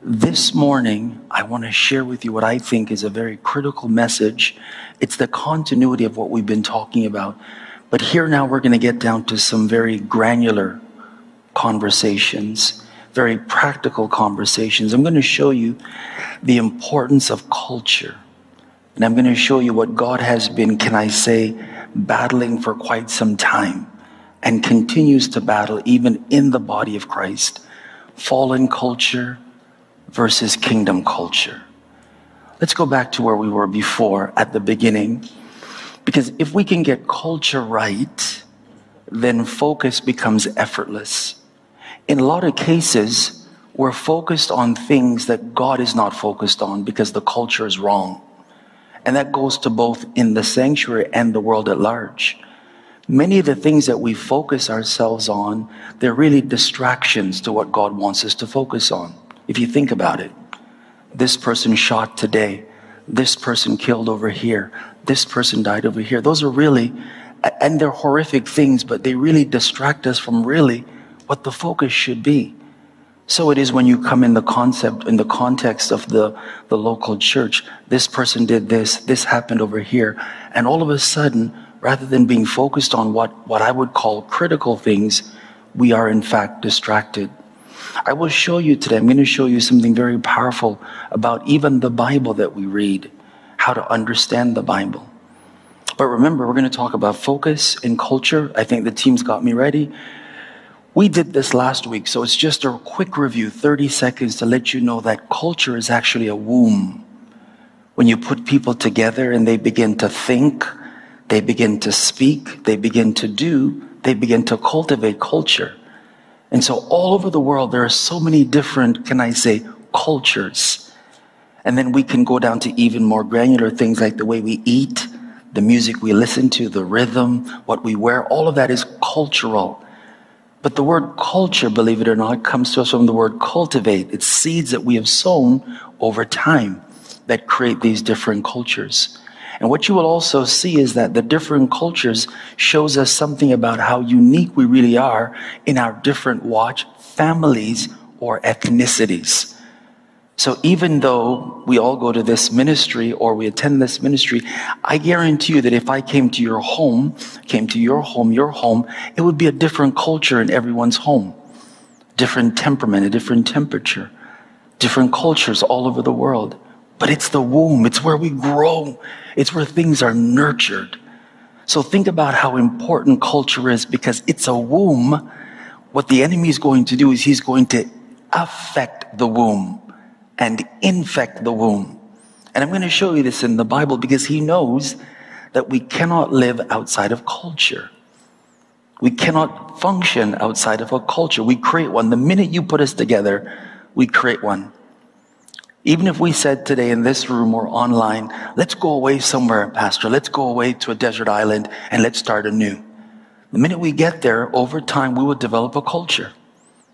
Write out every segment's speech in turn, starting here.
This morning, I want to share with you what I think is a very critical message. It's the continuity of what we've been talking about. But here now, we're going to get down to some very granular conversations, very practical conversations. I'm going to show you the importance of culture. And I'm going to show you what God has been, can I say, battling for quite some time and continues to battle even in the body of Christ. Fallen culture versus kingdom culture. Let's go back to where we were before at the beginning. Because if we can get culture right, then focus becomes effortless. In a lot of cases, we're focused on things that God is not focused on because the culture is wrong. And that goes to both in the sanctuary and the world at large. Many of the things that we focus ourselves on, they're really distractions to what God wants us to focus on. If you think about it, this person shot today, this person killed over here, this person died over here. Those are really, and they're horrific things, but they really distract us from really what the focus should be. So it is when you come in the concept, in the context of the, the local church. This person did this, this happened over here. And all of a sudden, rather than being focused on what, what I would call critical things, we are in fact distracted. I will show you today, I'm going to show you something very powerful about even the Bible that we read, how to understand the Bible. But remember, we're going to talk about focus and culture. I think the team's got me ready. We did this last week, so it's just a quick review, 30 seconds to let you know that culture is actually a womb. When you put people together and they begin to think, they begin to speak, they begin to do, they begin to cultivate culture. And so all over the world, there are so many different, can I say, cultures. And then we can go down to even more granular things like the way we eat, the music we listen to, the rhythm, what we wear, all of that is cultural. But the word culture, believe it or not, comes to us from the word cultivate. It's seeds that we have sown over time that create these different cultures. And what you will also see is that the different cultures shows us something about how unique we really are in our different watch families or ethnicities. So even though we all go to this ministry or we attend this ministry, I guarantee you that if I came to your home, came to your home, your home, it would be a different culture in everyone's home. Different temperament, a different temperature, different cultures all over the world. But it's the womb. It's where we grow. It's where things are nurtured. So think about how important culture is because it's a womb. What the enemy is going to do is he's going to affect the womb and infect the womb. And I'm going to show you this in the Bible because he knows that we cannot live outside of culture. We cannot function outside of a culture. We create one. The minute you put us together, we create one. Even if we said today in this room or online, let's go away somewhere, Pastor, let's go away to a desert island and let's start anew. The minute we get there, over time, we will develop a culture.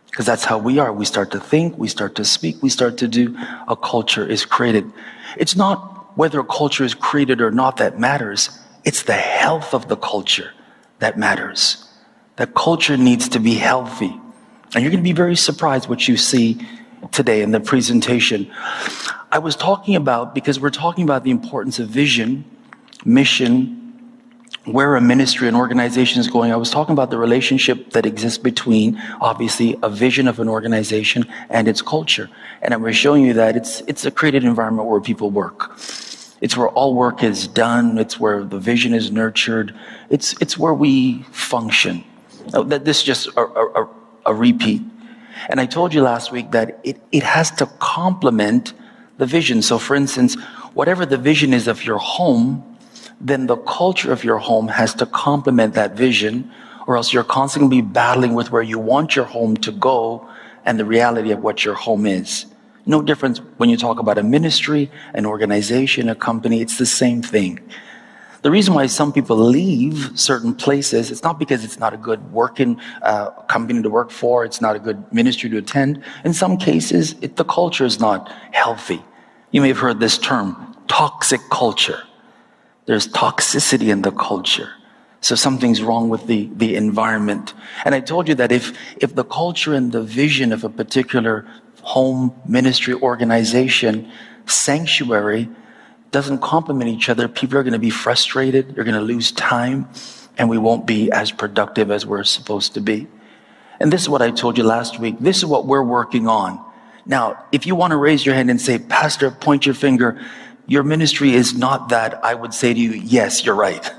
Because that's how we are. We start to think, we start to speak, we start to do. A culture is created. It's not whether a culture is created or not that matters. It's the health of the culture that matters. That culture needs to be healthy. And you're going to be very surprised what you see today in the presentation. I was talking about, because we're talking about the importance of vision, mission, where a ministry and organization is going, I was talking about the relationship that exists between, obviously, a vision of an organization and its culture. And I was showing you that it's, it's a created environment where people work. It's where all work is done. It's where the vision is nurtured. It's, it's where we function. That this is just a, a, a repeat. And I told you last week that it, it has to complement the vision. So for instance, whatever the vision is of your home, then the culture of your home has to complement that vision, or else you're constantly battling with where you want your home to go and the reality of what your home is. No difference when you talk about a ministry, an organization, a company, it's the same thing. The reason why some people leave certain places, it's not because it's not a good working uh, company to work for, it's not a good ministry to attend. In some cases, it, the culture is not healthy. You may have heard this term, toxic culture. There's toxicity in the culture. So something's wrong with the, the environment. And I told you that if, if the culture and the vision of a particular home, ministry, organization, sanctuary doesn't complement each other, people are going to be frustrated, you're going to lose time, and we won't be as productive as we're supposed to be. And this is what I told you last week. This is what we're working on. Now, if you want to raise your hand and say, Pastor, point your finger, your ministry is not that, I would say to you, yes, you're right.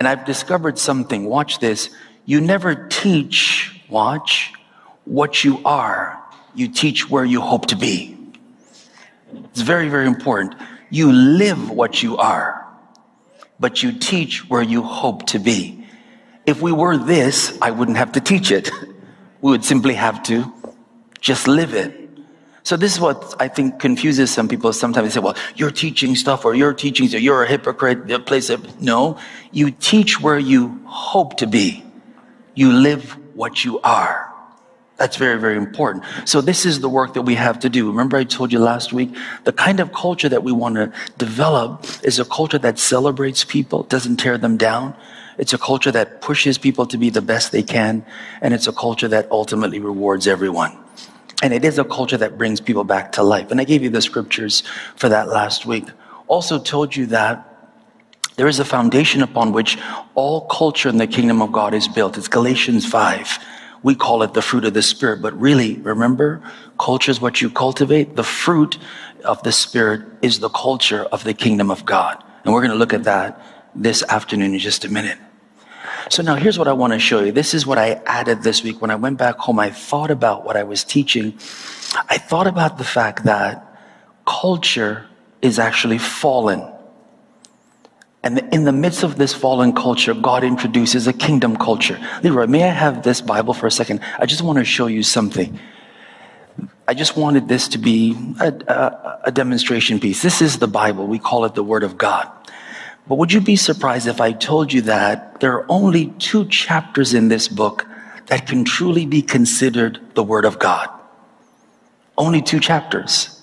And I've discovered something. Watch this. You never teach, watch, what you are. You teach where you hope to be. It's very, very important. You live what you are, but you teach where you hope to be. If we were this, I wouldn't have to teach it. We would simply have to just live it. So this is what I think confuses some people. Sometimes they say, well, you're teaching stuff or you're teaching, so you're a hypocrite. the place of, no, you teach where you hope to be. You live what you are. That's very, very important. So this is the work that we have to do. Remember I told you last week, the kind of culture that we want to develop is a culture that celebrates people, doesn't tear them down. It's a culture that pushes people to be the best they can. And it's a culture that ultimately rewards everyone. And it is a culture that brings people back to life. And I gave you the scriptures for that last week. Also told you that there is a foundation upon which all culture in the kingdom of God is built. It's Galatians 5. We call it the fruit of the Spirit. But really, remember, culture is what you cultivate. The fruit of the Spirit is the culture of the kingdom of God. And we're going to look at that this afternoon in just a minute. So now here's what I want to show you. This is what I added this week. When I went back home, I thought about what I was teaching. I thought about the fact that culture is actually fallen. And in the midst of this fallen culture, God introduces a kingdom culture. Leroy, may I have this Bible for a second? I just want to show you something. I just wanted this to be a, a, a demonstration piece. This is the Bible. We call it the Word of God. But would you be surprised if I told you that there are only two chapters in this book that can truly be considered the Word of God? Only two chapters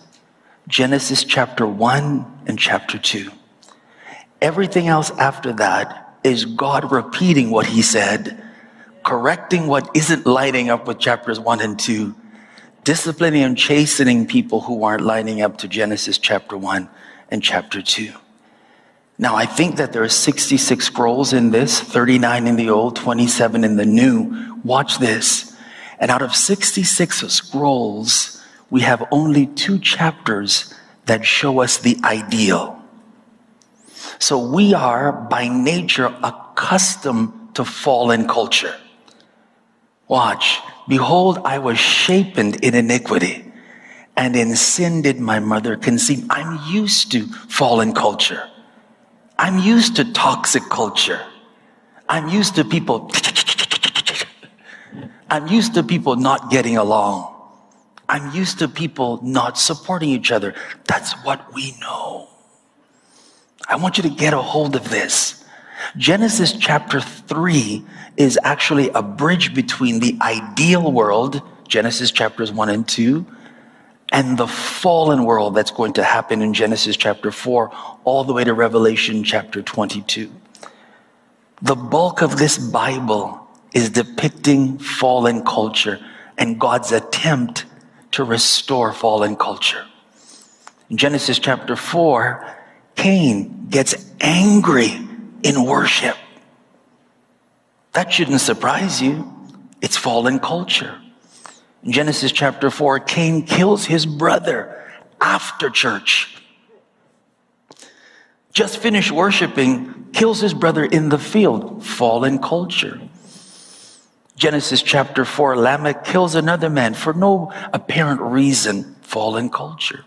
Genesis chapter 1 and chapter 2. Everything else after that is God repeating what He said, correcting what isn't lining up with chapters 1 and 2, disciplining and chastening people who aren't lining up to Genesis chapter 1 and chapter 2. Now, I think that there are 66 scrolls in this, 39 in the old, 27 in the new. Watch this. And out of 66 scrolls, we have only two chapters that show us the ideal. So we are by nature accustomed to fallen culture. Watch. Behold, I was shapen in iniquity, and in sin did my mother conceive. I'm used to fallen culture. I'm used to toxic culture. I'm used to people. I'm used to people not getting along. I'm used to people not supporting each other. That's what we know. I want you to get a hold of this. Genesis chapter 3 is actually a bridge between the ideal world, Genesis chapters 1 and 2, and the fallen world that's going to happen in Genesis chapter 4 all the way to Revelation chapter 22. The bulk of this Bible is depicting fallen culture and God's attempt to restore fallen culture. In Genesis chapter 4, Cain gets angry in worship. That shouldn't surprise you. It's fallen culture. In Genesis chapter 4, Cain kills his brother after church. Just finished worshiping, kills his brother in the field. Fallen culture. Genesis chapter 4, Lamech kills another man for no apparent reason. Fallen culture.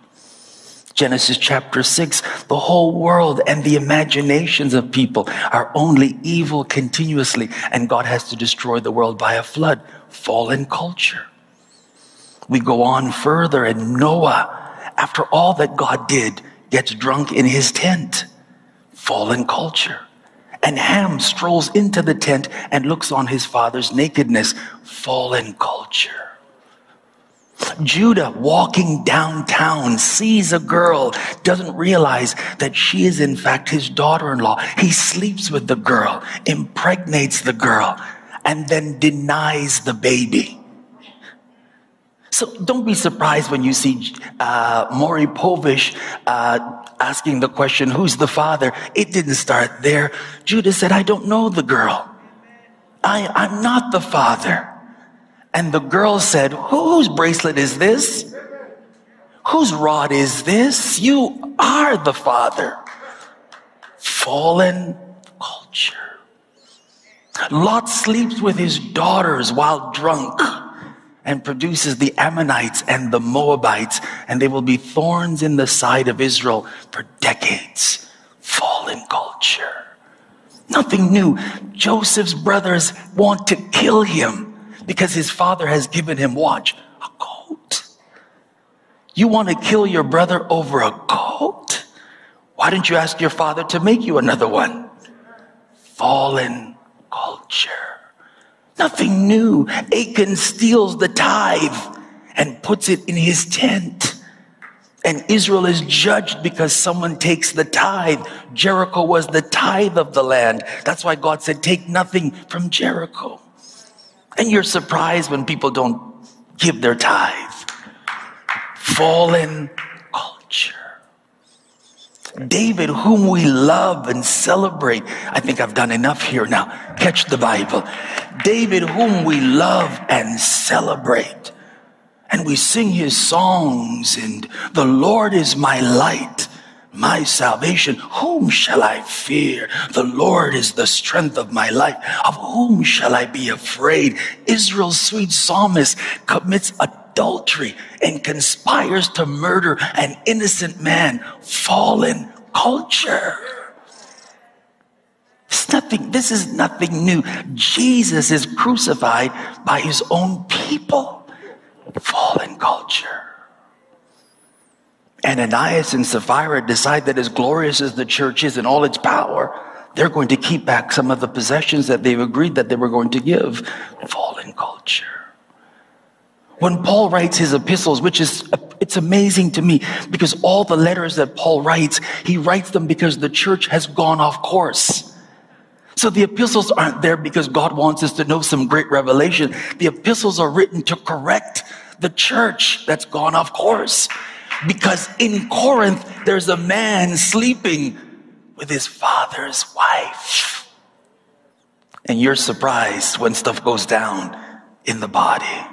Genesis chapter 6, the whole world and the imaginations of people are only evil continuously, and God has to destroy the world by a flood. Fallen culture. We go on further, and Noah, after all that God did, gets drunk in his tent. Fallen culture. And Ham strolls into the tent and looks on his father's nakedness. Fallen culture. Judah walking downtown sees a girl, doesn't realize that she is in fact his daughter in law. He sleeps with the girl, impregnates the girl, and then denies the baby. So don't be surprised when you see uh, Maury Povich uh, asking the question, Who's the father? It didn't start there. Judah said, I don't know the girl. I, I'm not the father. And the girl said, Whose bracelet is this? Whose rod is this? You are the father. Fallen culture. Lot sleeps with his daughters while drunk and produces the Ammonites and the Moabites, and they will be thorns in the side of Israel for decades. Fallen culture. Nothing new. Joseph's brothers want to kill him because his father has given him, watch, a coat. You want to kill your brother over a coat? Why didn't you ask your father to make you another one? Fallen culture. Nothing new. Achan steals the tithe and puts it in his tent. And Israel is judged because someone takes the tithe. Jericho was the tithe of the land. That's why God said, Take nothing from Jericho. And you're surprised when people don't give their tithe. Fallen culture. David, whom we love and celebrate. I think I've done enough here now. Catch the Bible. David, whom we love and celebrate. And we sing his songs, and the Lord is my light, my salvation. Whom shall I fear? The Lord is the strength of my life. Of whom shall I be afraid? Israel's sweet psalmist commits adultery and conspires to murder an innocent man. Fallen culture. It's nothing, this is nothing new. Jesus is crucified by his own people. Fallen culture. Ananias and Sapphira decide that as glorious as the church is in all its power, they're going to keep back some of the possessions that they've agreed that they were going to give. Fallen culture. When Paul writes his epistles, which is, it's amazing to me because all the letters that Paul writes, he writes them because the church has gone off course. So the epistles aren't there because God wants us to know some great revelation. The epistles are written to correct the church that's gone off course. Because in Corinth, there's a man sleeping with his father's wife. And you're surprised when stuff goes down in the body.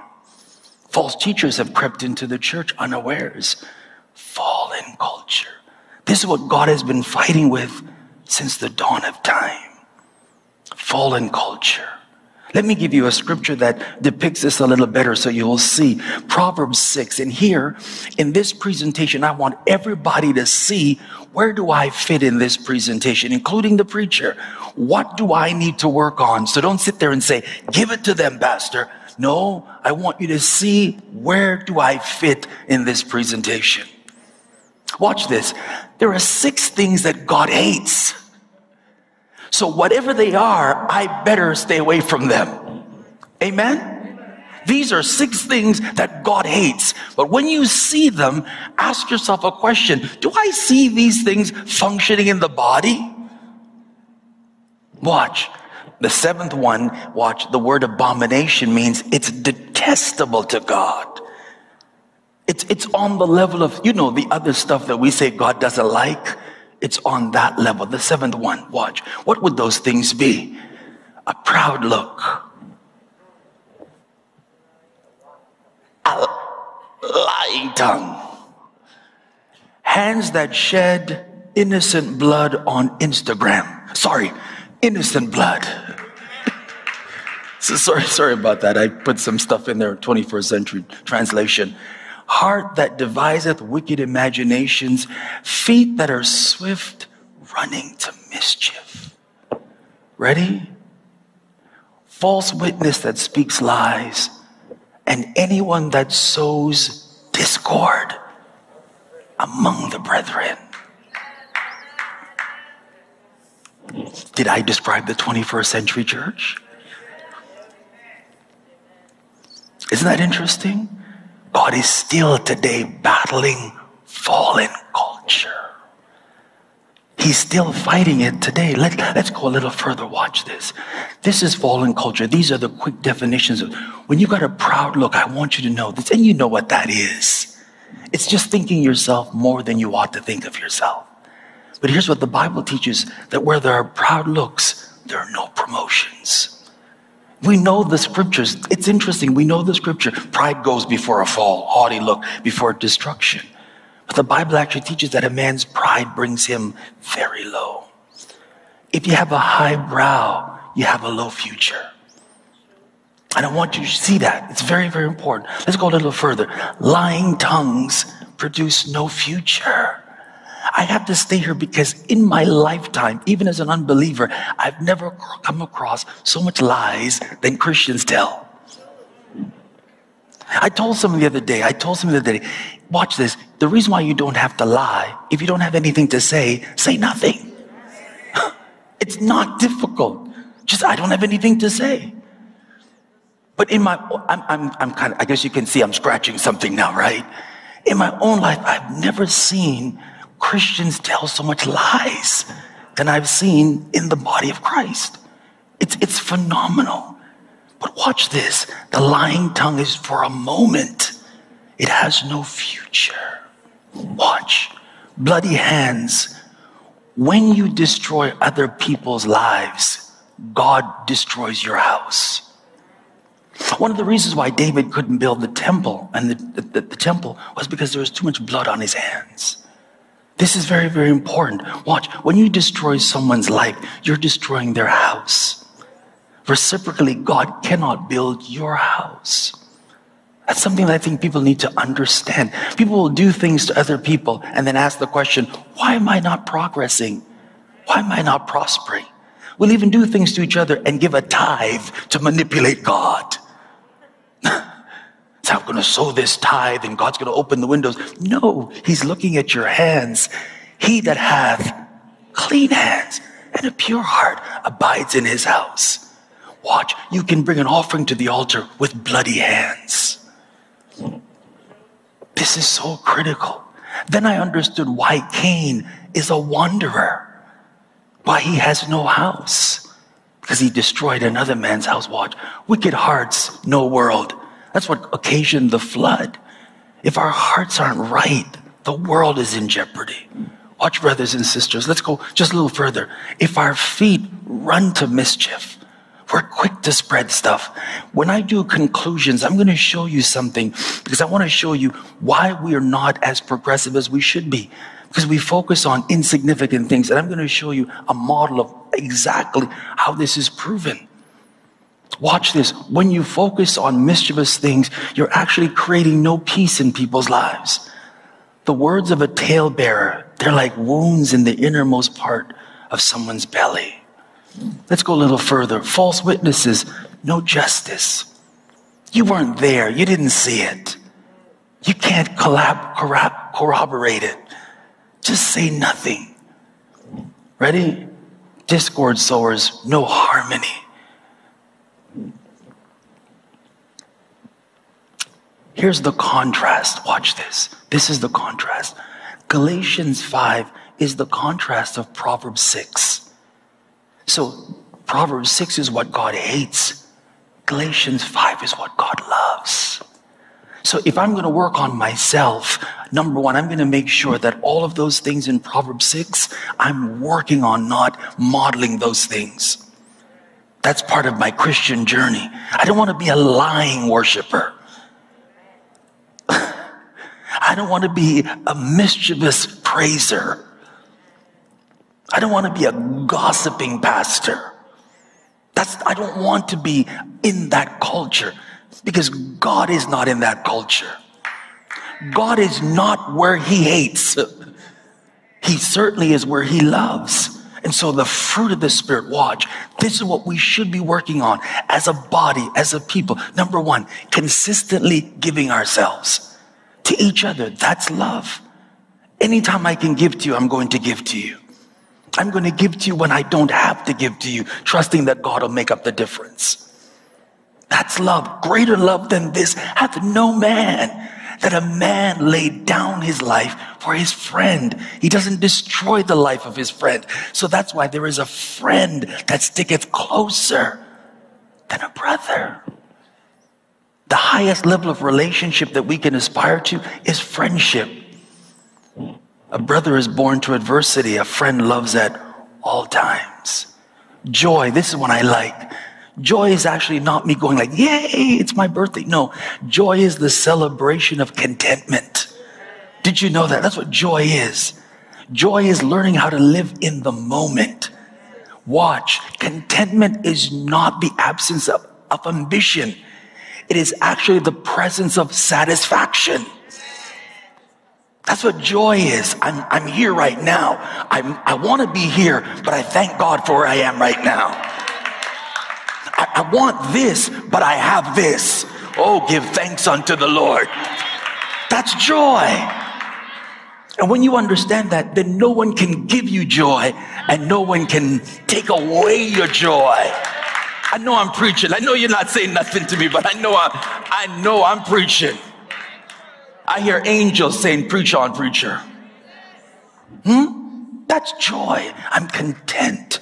False teachers have crept into the church unawares. Fallen culture. This is what God has been fighting with since the dawn of time fallen culture. Let me give you a scripture that depicts this a little better so you will see. Proverbs 6. And here in this presentation, I want everybody to see where do I fit in this presentation, including the preacher? What do I need to work on? So don't sit there and say, give it to them, Pastor. No, I want you to see where do I fit in this presentation. Watch this. There are six things that God hates. So whatever they are, I better stay away from them. Amen? These are six things that God hates. But when you see them, ask yourself a question. Do I see these things functioning in the body? Watch. The seventh one, watch, the word abomination means it's detestable to God. It's, it's on the level of, you know, the other stuff that we say God doesn't like. It's on that level. The seventh one, watch. What would those things be? A proud look, a lying tongue, hands that shed innocent blood on Instagram. Sorry, innocent blood. so sorry, sorry about that. I put some stuff in there, 21st century translation heart that deviseth wicked imaginations, feet that are swift running to mischief. Ready? False witness that speaks lies, and anyone that sows discord among the brethren. Did I describe the 21st century church? Isn't that interesting? God is still today battling fallen culture. He's still fighting it today. Let, let's go a little further. Watch this. This is fallen culture. These are the quick definitions of when you got a proud look, I want you to know this, and you know what that is. It's just thinking yourself more than you ought to think of yourself. But here's what the Bible teaches that where there are proud looks, there are no promotions. We know the scriptures. It's interesting. We know the scripture. Pride goes before a fall, haughty look before destruction. But the Bible actually teaches that a man's pride brings him very low. If you have a high brow, you have a low future. And I want you to see that. It's very, very important. Let's go a little further. Lying tongues produce no future. I have to stay here because in my lifetime, even as an unbeliever, I've never come across so much lies than Christians tell. I told someone the other day, I told someone the other day, watch this. The reason why you don't have to lie, if you don't have anything to say, say nothing. It's not difficult. Just, I don't have anything to say. But in my, I'm, I'm, I'm kind of, I guess you can see I'm scratching something now, right? In my own life, I've never seen Christians tell so much lies than I've seen in the body of Christ. It's, it's phenomenal. But watch this the lying tongue is for a moment, it has no future. Watch. Bloody hands. When you destroy other people's lives, God destroys your house. One of the reasons why David couldn't build the temple and the, the, the, temple was because there was too much blood on his hands. This is very, very important. Watch, when you destroy someone's life, you're destroying their house. Reciprocally, God cannot build your house. That's something that I think people need to understand. People will do things to other people and then ask the question, why am I not progressing? Why am I not prospering? We'll even do things to each other and give a tithe to manipulate God. So I'm going to sow this tithe and God's going to open the windows. No, He's looking at your hands. He that hath clean hands and a pure heart abides in His house. Watch, you can bring an offering to the altar with bloody hands. This is so critical. Then I understood why Cain is a wanderer, why he has no house, because he destroyed another man's house. Watch, wicked hearts, no world. That's what occasioned the flood. If our hearts aren't right, the world is in jeopardy. Watch, brothers and sisters, let's go just a little further. If our feet run to mischief, we're quick to spread stuff. When I do conclusions, I'm going to show you something because I want to show you why we are not as progressive as we should be. Because we focus on insignificant things. And I'm going to show you a model of exactly how this is proven. Watch this. When you focus on mischievous things, you're actually creating no peace in people's lives. The words of a talebearer, they're like wounds in the innermost part of someone's belly. Let's go a little further. False witnesses, no justice. You weren't there, you didn't see it. You can't collab, corrob- corroborate it. Just say nothing. Ready? Discord sowers, no harmony. Here's the contrast. Watch this. This is the contrast. Galatians 5 is the contrast of Proverbs 6. So Proverbs 6 is what God hates. Galatians 5 is what God loves. So if I'm going to work on myself, number one, I'm going to make sure that all of those things in Proverbs 6, I'm working on not modeling those things. That's part of my Christian journey. I don't want to be a lying worshiper. I don't want to be a mischievous praiser. I don't want to be a gossiping pastor. That's, I don't want to be in that culture because God is not in that culture. God is not where he hates. He certainly is where he loves. And so the fruit of the Spirit, watch, this is what we should be working on as a body, as a people. Number one, consistently giving ourselves to each other. That's love. Anytime I can give to you, I'm going to give to you. I'm going to give to you when I don't have to give to you, trusting that God will make up the difference. That's love. Greater love than this hath no man that a man laid down his life for his friend. He doesn't destroy the life of his friend. So that's why there is a friend that sticketh closer than a brother. The highest level of relationship that we can aspire to is friendship. A brother is born to adversity, a friend loves at all times. Joy, this is what I like. Joy is actually not me going like, yay, it's my birthday. No, joy is the celebration of contentment. Did you know that? That's what joy is. Joy is learning how to live in the moment. Watch, contentment is not the absence of, of ambition. It is actually the presence of satisfaction. That's what joy is. I'm, I'm here right now. I'm, I want to be here, but I thank God for where I am right now. I, I want this, but I have this. Oh, give thanks unto the Lord. That's joy. And when you understand that, then no one can give you joy and no one can take away your joy. I know I'm preaching. I know you're not saying nothing to me, but I know I, I know I'm preaching. I hear angels saying, Preach on, preacher. Hmm? That's joy. I'm content.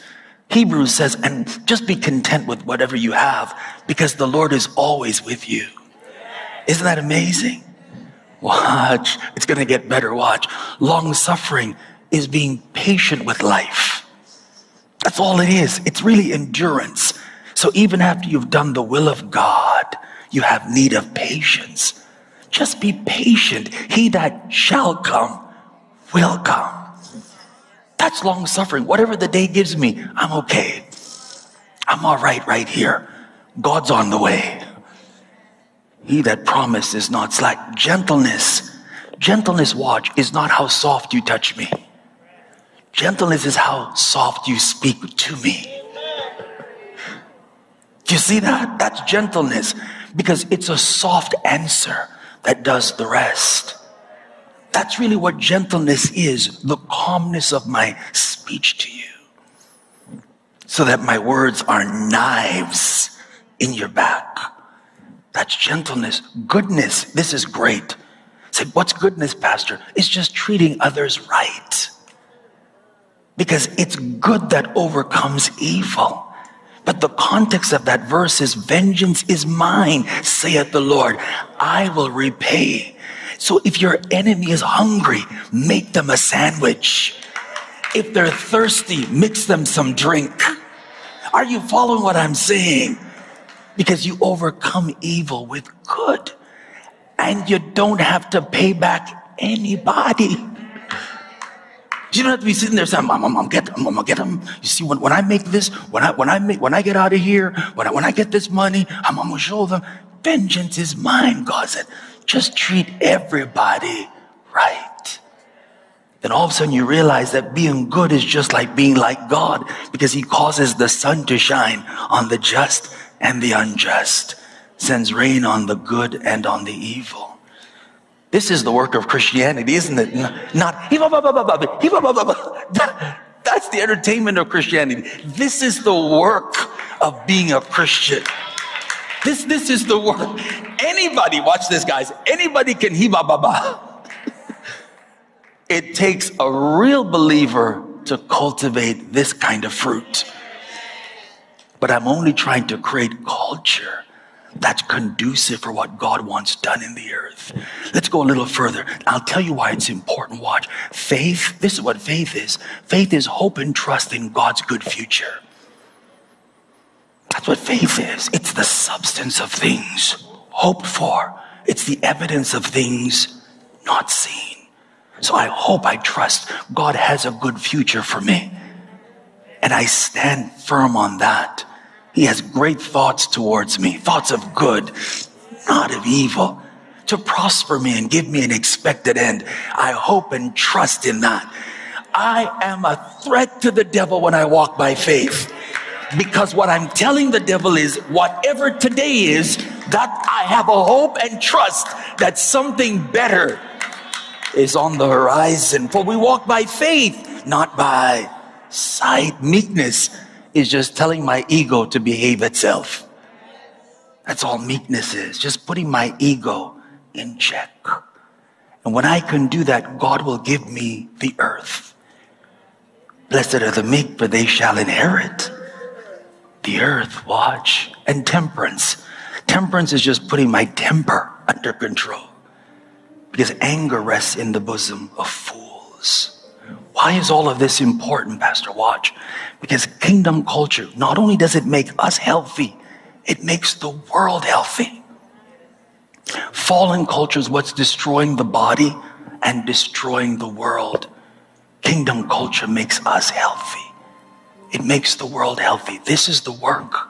Hebrews says, and just be content with whatever you have because the Lord is always with you. Isn't that amazing? Watch. It's going to get better. Watch. Long suffering is being patient with life. That's all it is. It's really endurance. So even after you've done the will of God, you have need of patience. Just be patient. He that shall come will come. That's long suffering. Whatever the day gives me, I'm okay. I'm all right right here. God's on the way. He that promised is not slack. Gentleness. Gentleness, watch, is not how soft you touch me. Gentleness is how soft you speak to me. Do you see that? That's gentleness because it's a soft answer that does the rest. That's really what gentleness is the calmness of my speech to you, so that my words are knives in your back. That's gentleness. Goodness, this is great. Say, what's goodness, Pastor? It's just treating others right. Because it's good that overcomes evil. But the context of that verse is vengeance is mine, saith the Lord. I will repay. So if your enemy is hungry, make them a sandwich. If they're thirsty, mix them some drink. Are you following what I'm saying? Because you overcome evil with good. And you don't have to pay back anybody. You don't have to be sitting there saying, "Mom, I'm, I'm, get, I'm gonna get them." You see, when, when I make this, when I when I make when I get out of here, when I when I get this money, I'm, I'm gonna show them. Vengeance is mine, God said. Just treat everybody right. Then all of a sudden you realize that being good is just like being like God because He causes the sun to shine on the just and the unjust, sends rain on the good and on the evil. This is the work of Christianity, isn't it? Not, that's the entertainment of Christianity. This is the work of being a Christian. This, this is the work. Anybody, watch this, guys. Anybody can hiba baba. It takes a real believer to cultivate this kind of fruit. But I'm only trying to create culture that's conducive for what God wants done in the earth. Let's go a little further. I'll tell you why it's important. Watch. Faith, this is what faith is. Faith is hope and trust in God's good future. That's what faith is. It's the substance of things hoped for. It's the evidence of things not seen. So I hope, I trust God has a good future for me. And I stand firm on that. He has great thoughts towards me, thoughts of good, not of evil, to prosper me and give me an expected end. I hope and trust in that. I am a threat to the devil when I walk by faith. Because what I'm telling the devil is whatever today is, that I have a hope and trust that something better is on the horizon. For we walk by faith, not by sight. Meekness is just telling my ego to behave itself. That's all meekness is, just putting my ego in check. And when I can do that, God will give me the earth. Blessed are the meek, for they shall inherit the earth. Watch. And temperance. Temperance is just putting my temper under control. Because anger rests in the bosom of fools. Why is all of this important, Pastor Watch? Because kingdom culture, not only does it make us healthy, it makes the world healthy. Fallen culture is what's destroying the body and destroying the world. Kingdom culture makes us healthy. It makes the world healthy. This is the work.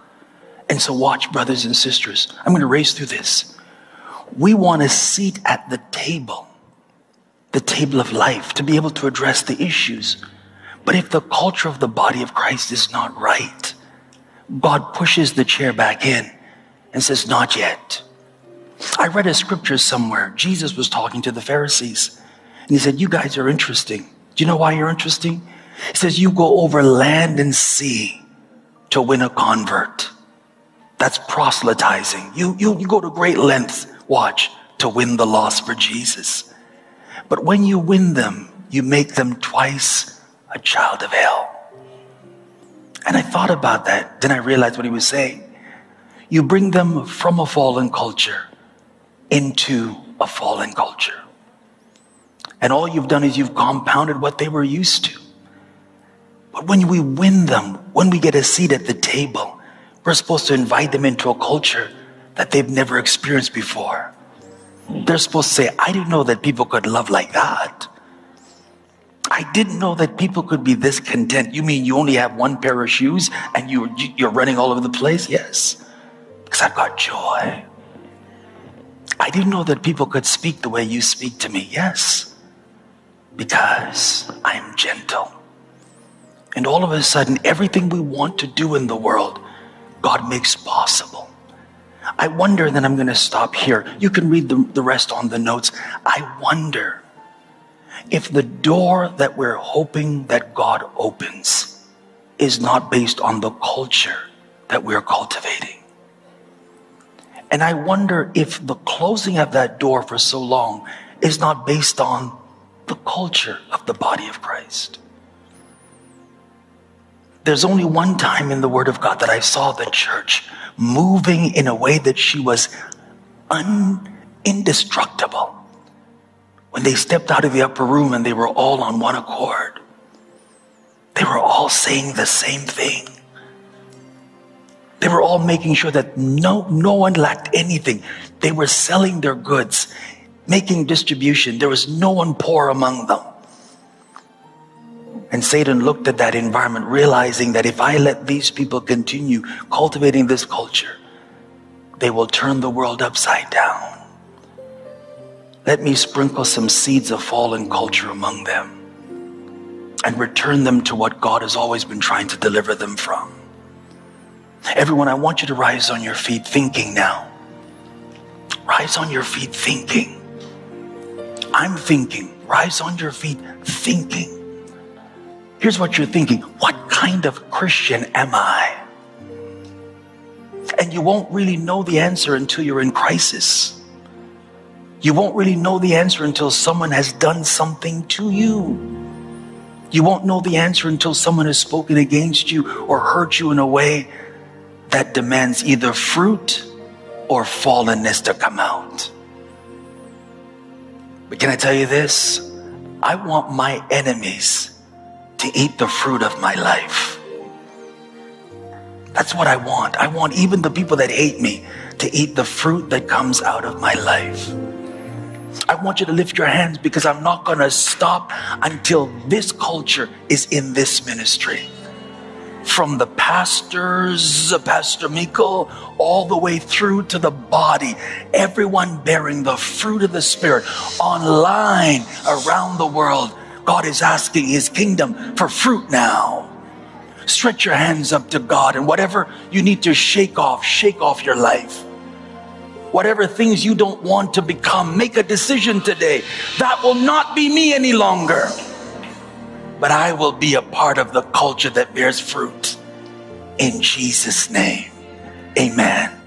And so, watch, brothers and sisters. I'm going to race through this. We want a seat at the table, the table of life, to be able to address the issues. But if the culture of the body of Christ is not right, God pushes the chair back in and says, Not yet. I read a scripture somewhere. Jesus was talking to the Pharisees, and he said, You guys are interesting. Do you know why you're interesting? He says, You go over land and sea to win a convert. That's proselytizing. You, you, you go to great lengths, watch, to win the lost for Jesus. But when you win them, you make them twice a child of hell. And I thought about that. Then I realized what he was saying. You bring them from a fallen culture into a fallen culture. And all you've done is you've compounded what they were used to. But when we win them, when we get a seat at the table, we're supposed to invite them into a culture that they've never experienced before. They're supposed to say, I didn't know that people could love like that. I didn't know that people could be this content. You mean you only have one pair of shoes and you, you're running all over the place? Yes, because I've got joy. I didn't know that people could speak the way you speak to me. Yes, because I am gentle. And all of a sudden, everything we want to do in the world, God makes possible. I wonder, then I'm going to stop here. You can read the, the rest on the notes. I wonder if the door that we're hoping that God opens is not based on the culture that we're cultivating. And I wonder if the closing of that door for so long is not based on the culture of the body of Christ. There's only one time in the Word of God that I saw the church moving in a way that she was un- indestructible. When they stepped out of the upper room and they were all on one accord, they were all saying the same thing. They were all making sure that no, no one lacked anything. They were selling their goods, making distribution. There was no one poor among them. And Satan looked at that environment, realizing that if I let these people continue cultivating this culture, they will turn the world upside down. Let me sprinkle some seeds of fallen culture among them and return them to what God has always been trying to deliver them from. Everyone, I want you to rise on your feet thinking now. Rise on your feet thinking. I'm thinking. Rise on your feet thinking. Here's what you're thinking What kind of Christian am I? And you won't really know the answer until you're in crisis. You won't really know the answer until someone has done something to you. You won't know the answer until someone has spoken against you or hurt you in a way that demands either fruit or fallenness to come out. But can I tell you this? I want my enemies to eat the fruit of my life. That's what I want. I want even the people that hate me to eat the fruit that comes out of my life. I want you to lift your hands because I'm not going to stop until this culture is in this ministry. From the pastors, Pastor Miko, all the way through to the body, everyone bearing the fruit of the Spirit online around the world God is asking his kingdom for fruit now. Stretch your hands up to God and whatever you need to shake off, shake off your life. Whatever things you don't want to become, make a decision today. That will not be me any longer. But I will be a part of the culture that bears fruit. In Jesus' name, amen.